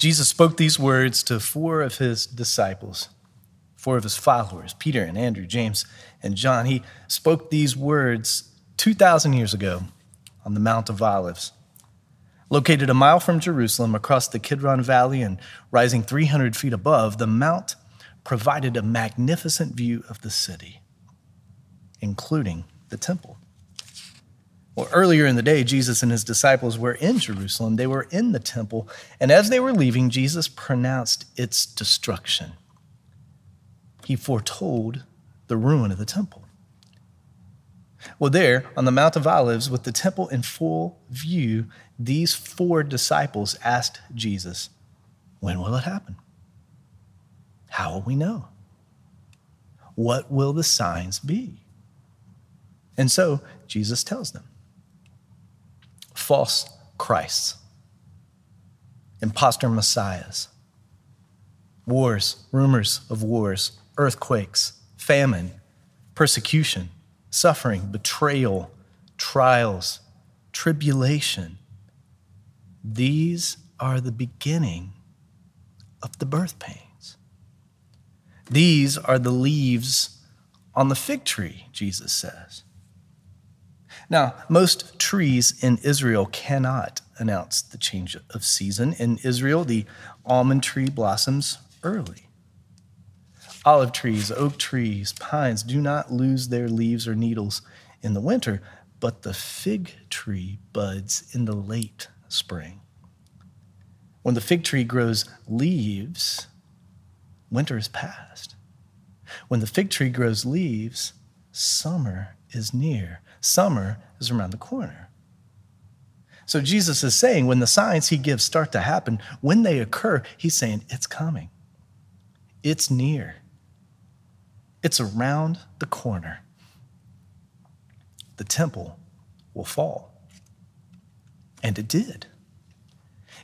Jesus spoke these words to four of his disciples, four of his followers, Peter and Andrew, James, and John. He spoke these words 2,000 years ago on the Mount of Olives. Located a mile from Jerusalem across the Kidron Valley and rising 300 feet above, the mount provided a magnificent view of the city, including the temple. Well, earlier in the day, Jesus and his disciples were in Jerusalem. They were in the temple. And as they were leaving, Jesus pronounced its destruction. He foretold the ruin of the temple. Well, there on the Mount of Olives, with the temple in full view, these four disciples asked Jesus, When will it happen? How will we know? What will the signs be? And so Jesus tells them false Christs, impostor messiahs, wars, rumors of wars, earthquakes, famine, persecution, suffering, betrayal, trials, tribulation. These are the beginning of the birth pains. These are the leaves on the fig tree, Jesus says. Now, most trees in Israel cannot announce the change of season. In Israel, the almond tree blossoms early. Olive trees, oak trees, pines do not lose their leaves or needles in the winter, but the fig tree buds in the late spring. When the fig tree grows leaves, winter is past. When the fig tree grows leaves, summer is near. Summer is around the corner. So Jesus is saying when the signs he gives start to happen, when they occur, he's saying it's coming. It's near. It's around the corner. The temple will fall. And it did.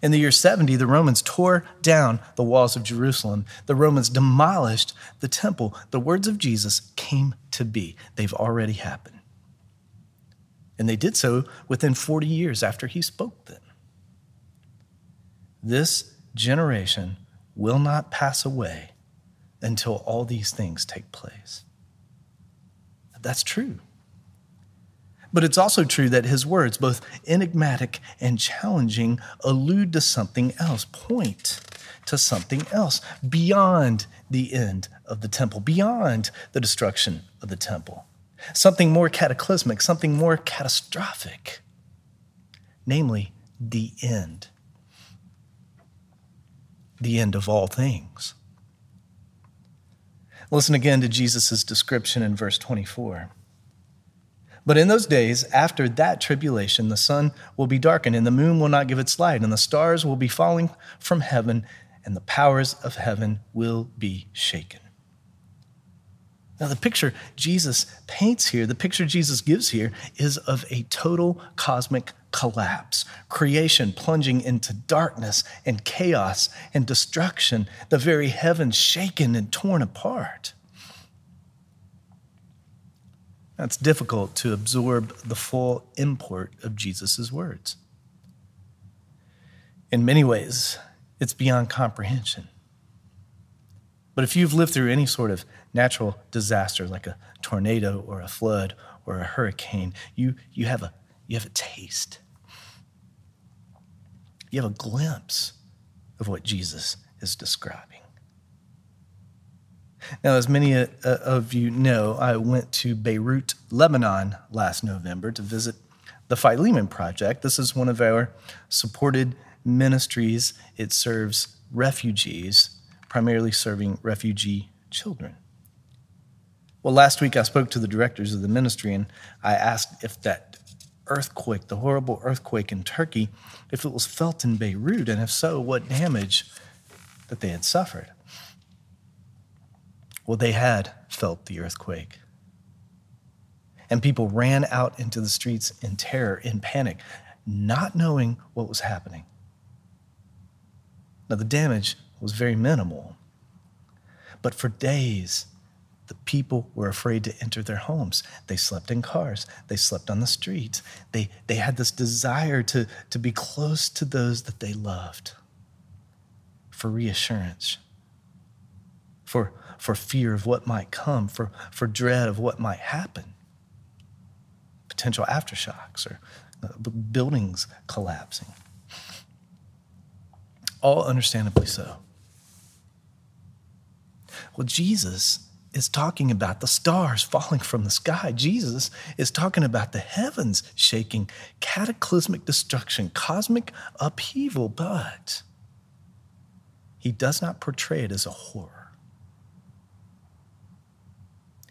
In the year 70, the Romans tore down the walls of Jerusalem. The Romans demolished the temple. The words of Jesus came to be. They've already happened. And they did so within 40 years after he spoke them. This generation will not pass away until all these things take place. That's true. But it's also true that his words, both enigmatic and challenging, allude to something else, point to something else beyond the end of the temple, beyond the destruction of the temple something more cataclysmic, something more catastrophic, namely the end. The end of all things. Listen again to Jesus' description in verse 24. But in those days, after that tribulation, the sun will be darkened, and the moon will not give its light, and the stars will be falling from heaven, and the powers of heaven will be shaken. Now, the picture Jesus paints here, the picture Jesus gives here, is of a total cosmic collapse, creation plunging into darkness and chaos and destruction, the very heavens shaken and torn apart. That's difficult to absorb the full import of Jesus' words. In many ways, it's beyond comprehension. But if you've lived through any sort of natural disaster like a tornado or a flood or a hurricane, you, you, have, a, you have a taste. You have a glimpse of what Jesus is describing. Now, as many uh, of you know, I went to Beirut, Lebanon last November to visit the Philemon Project. This is one of our supported ministries. It serves refugees, primarily serving refugee children. Well, last week I spoke to the directors of the ministry and I asked if that earthquake, the horrible earthquake in Turkey, if it was felt in Beirut, and if so, what damage that they had suffered. Well, they had felt the earthquake. And people ran out into the streets in terror, in panic, not knowing what was happening. Now, the damage was very minimal, but for days, the people were afraid to enter their homes. They slept in cars. They slept on the streets. They, they had this desire to, to be close to those that they loved for reassurance, for, for fear of what might come, for, for dread of what might happen, potential aftershocks or uh, buildings collapsing. All understandably so. Well, Jesus is talking about the stars falling from the sky. Jesus is talking about the heavens shaking, cataclysmic destruction, cosmic upheaval, but he does not portray it as a horror.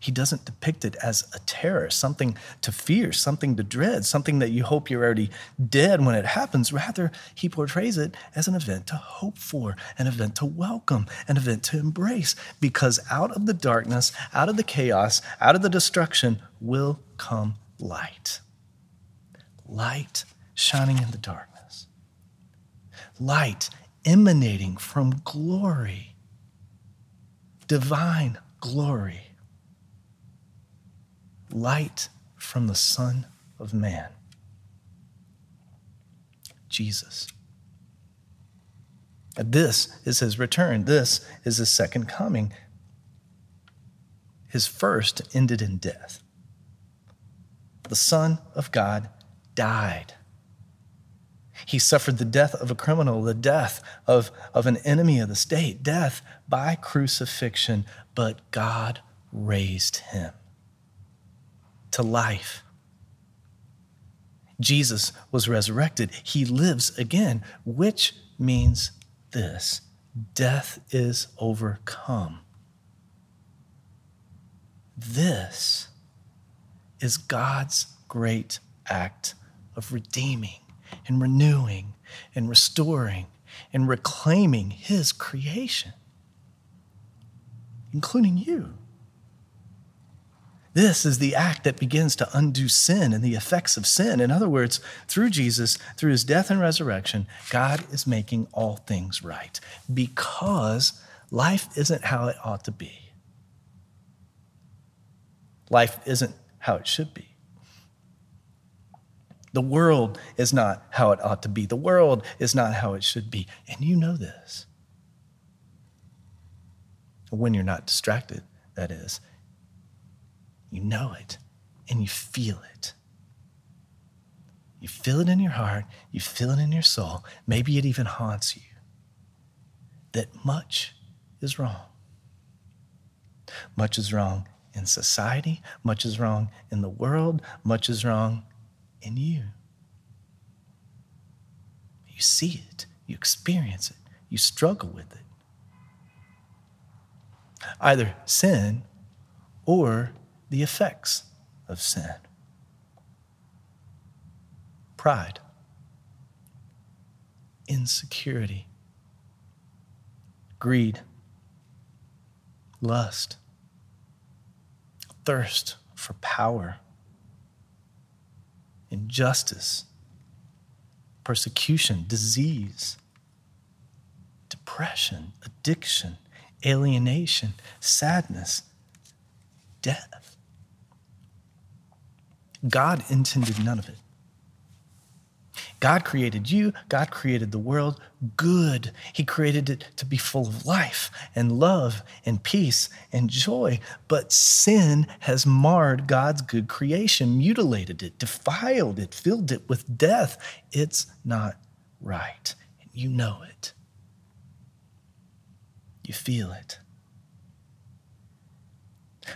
He doesn't depict it as a terror, something to fear, something to dread, something that you hope you're already dead when it happens. Rather, he portrays it as an event to hope for, an event to welcome, an event to embrace, because out of the darkness, out of the chaos, out of the destruction will come light. Light shining in the darkness. Light emanating from glory, divine glory light from the Son of Man, Jesus. This is his return. This is his second coming. His first ended in death. The Son of God died. He suffered the death of a criminal, the death of, of an enemy of the state, death by crucifixion, but God raised him to life. Jesus was resurrected. He lives again, which means this death is overcome. This is God's great act of redeeming and renewing and restoring and reclaiming his creation, including you. This is the act that begins to undo sin and the effects of sin. In other words, through Jesus, through his death and resurrection, God is making all things right because life isn't how it ought to be. Life isn't how it should be. The world is not how it ought to be. The world is not how it should be. And you know this. When you're not distracted, that is. You know it and you feel it. You feel it in your heart, you feel it in your soul. Maybe it even haunts you that much is wrong. Much is wrong in society, much is wrong in the world, much is wrong in you. You see it, you experience it, you struggle with it. Either sin or the effects of sin. Pride, insecurity, greed, lust, thirst for power, injustice, persecution, disease, depression, addiction, alienation, sadness, death. God intended none of it. God created you, God created the world good. He created it to be full of life and love and peace and joy. But sin has marred God's good creation, mutilated it, defiled it, filled it with death. It's not right. And you know it. You feel it.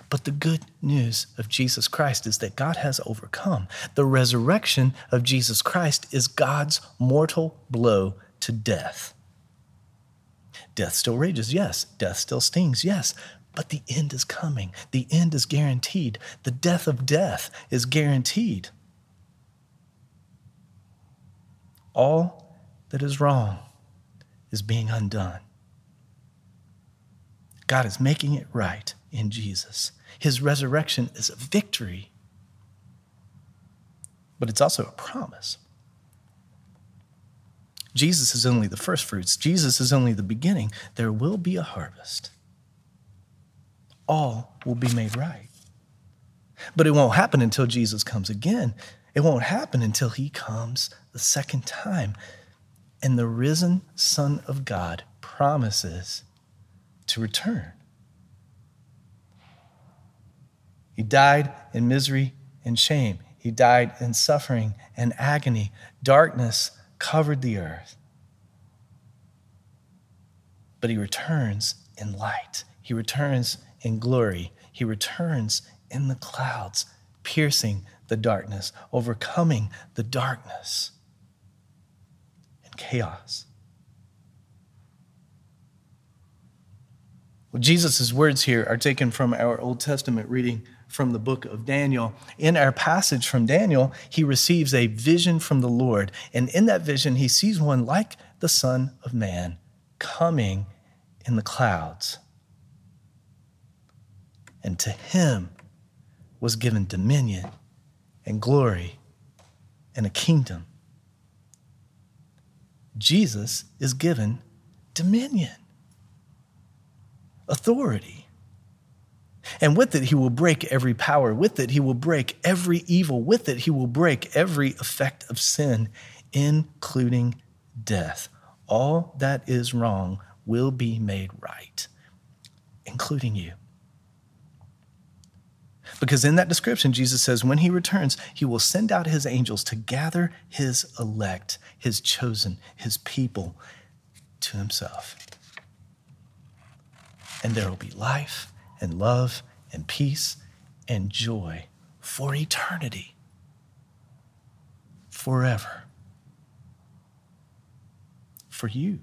But the good news of Jesus Christ is that God has overcome. The resurrection of Jesus Christ is God's mortal blow to death. Death still rages, yes. Death still stings, yes. But the end is coming. The end is guaranteed. The death of death is guaranteed. All that is wrong is being undone. God is making it right in Jesus. His resurrection is a victory, but it's also a promise. Jesus is only the first fruits, Jesus is only the beginning. There will be a harvest. All will be made right. But it won't happen until Jesus comes again. It won't happen until he comes the second time. And the risen Son of God promises to return. He died in misery and shame. He died in suffering and agony. Darkness covered the earth. But he returns in light. He returns in glory. He returns in the clouds, piercing the darkness, overcoming the darkness and chaos. Well, Jesus' words here are taken from our Old Testament reading from the book of Daniel. In our passage from Daniel, he receives a vision from the Lord. And in that vision, he sees one like the Son of Man coming in the clouds. And to him was given dominion and glory and a kingdom. Jesus is given dominion, authority. And with it, he will break every power. With it, he will break every evil. With it, he will break every effect of sin, including death. All that is wrong will be made right, including you. Because in that description, Jesus says, when he returns, he will send out his angels to gather his elect, his chosen, his people to himself. And there will be life and love and peace and joy for eternity, forever, for you.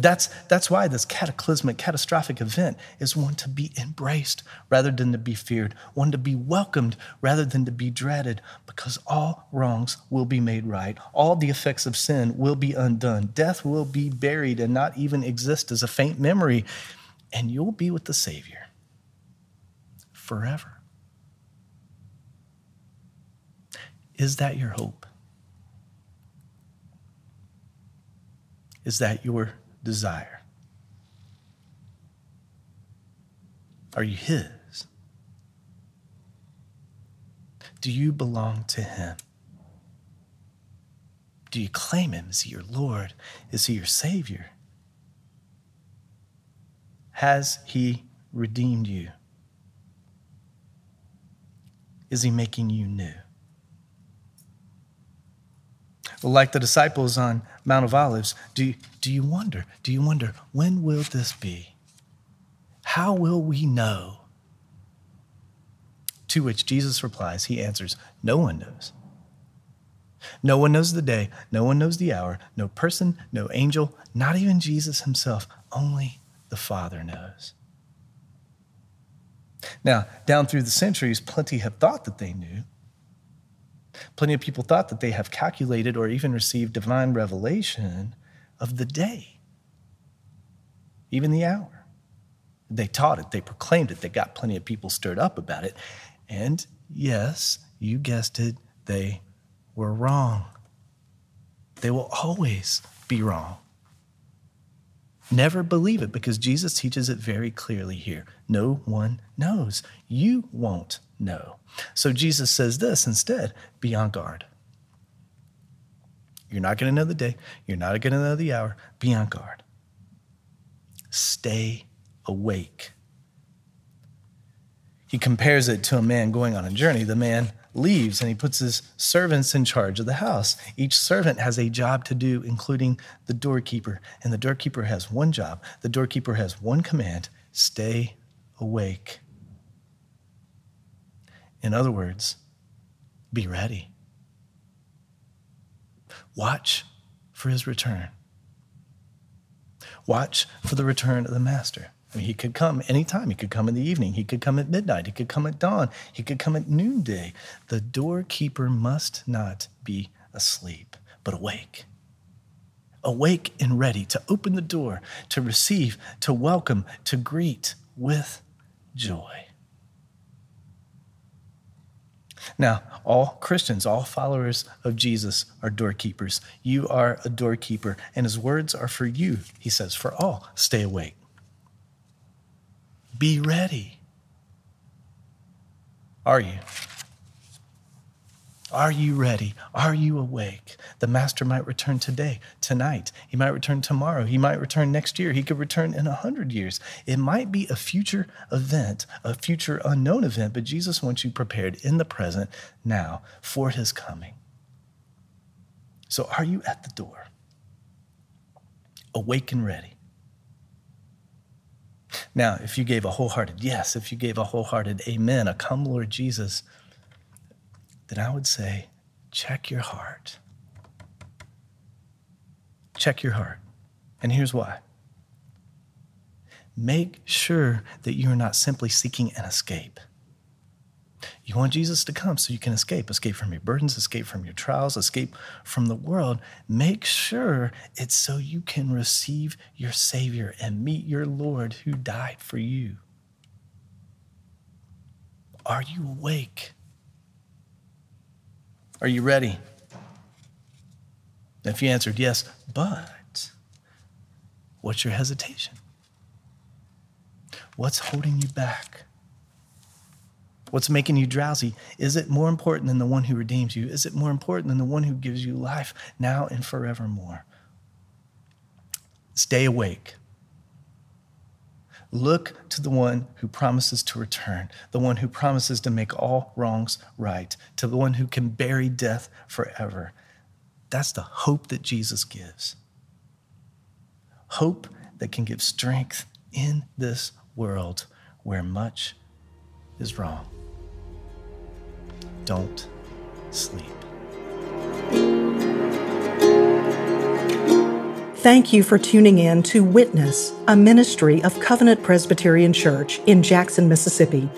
That's, that's why this cataclysmic, catastrophic event is one to be embraced rather than to be feared, one to be welcomed rather than to be dreaded, because all wrongs will be made right. All the effects of sin will be undone. Death will be buried and not even exist as a faint memory, and you'll be with the Savior forever. Is that your hope? Is that your desire? Are you His? Do you belong to Him? Do you claim Him? Is He your Lord? Is He your Savior? Has He redeemed you? Is He making you new? Well, like the disciples on Mount of Olives, do, do you wonder? Do you wonder, when will this be? How will we know? To which Jesus replies, He answers, No one knows. No one knows the day, no one knows the hour, no person, no angel, not even Jesus himself. Only the Father knows. Now, down through the centuries, plenty have thought that they knew. Plenty of people thought that they have calculated or even received divine revelation of the day, even the hour. They taught it, they proclaimed it, they got plenty of people stirred up about it. And yes, you guessed it, they were wrong. They will always be wrong. Never believe it because Jesus teaches it very clearly here. No one knows. You won't know. So Jesus says this instead be on guard. You're not going to know the day, you're not going to know the hour. Be on guard. Stay awake. He compares it to a man going on a journey. The man leaves and he puts his servants in charge of the house. Each servant has a job to do, including the doorkeeper. And the doorkeeper has one job. The doorkeeper has one command stay awake. In other words, be ready. Watch for his return. Watch for the return of the master. I mean, he could come anytime. He could come in the evening. He could come at midnight. He could come at dawn. He could come at noonday. The doorkeeper must not be asleep, but awake. Awake and ready to open the door, to receive, to welcome, to greet with joy. Now, all Christians, all followers of Jesus are doorkeepers. You are a doorkeeper, and his words are for you, he says, for all. Stay awake. Be ready. Are you? Are you ready? Are you awake? The master might return today, tonight. He might return tomorrow. He might return next year. He could return in a hundred years. It might be a future event, a future unknown event, but Jesus wants you prepared in the present now for his coming. So, are you at the door? Awake and ready. Now, if you gave a wholehearted yes, if you gave a wholehearted amen, a come, Lord Jesus, then I would say, check your heart. Check your heart. And here's why. Make sure that you're not simply seeking an escape. You want Jesus to come so you can escape, escape from your burdens, escape from your trials, escape from the world. Make sure it's so you can receive your Savior and meet your Lord who died for you. Are you awake? Are you ready? If you answered yes, but what's your hesitation? What's holding you back? What's making you drowsy? Is it more important than the one who redeems you? Is it more important than the one who gives you life now and forevermore? Stay awake. Look to the one who promises to return, the one who promises to make all wrongs right, to the one who can bury death forever. That's the hope that Jesus gives. Hope that can give strength in this world where much is wrong. Don't sleep. Thank you for tuning in to Witness, a ministry of Covenant Presbyterian Church in Jackson, Mississippi.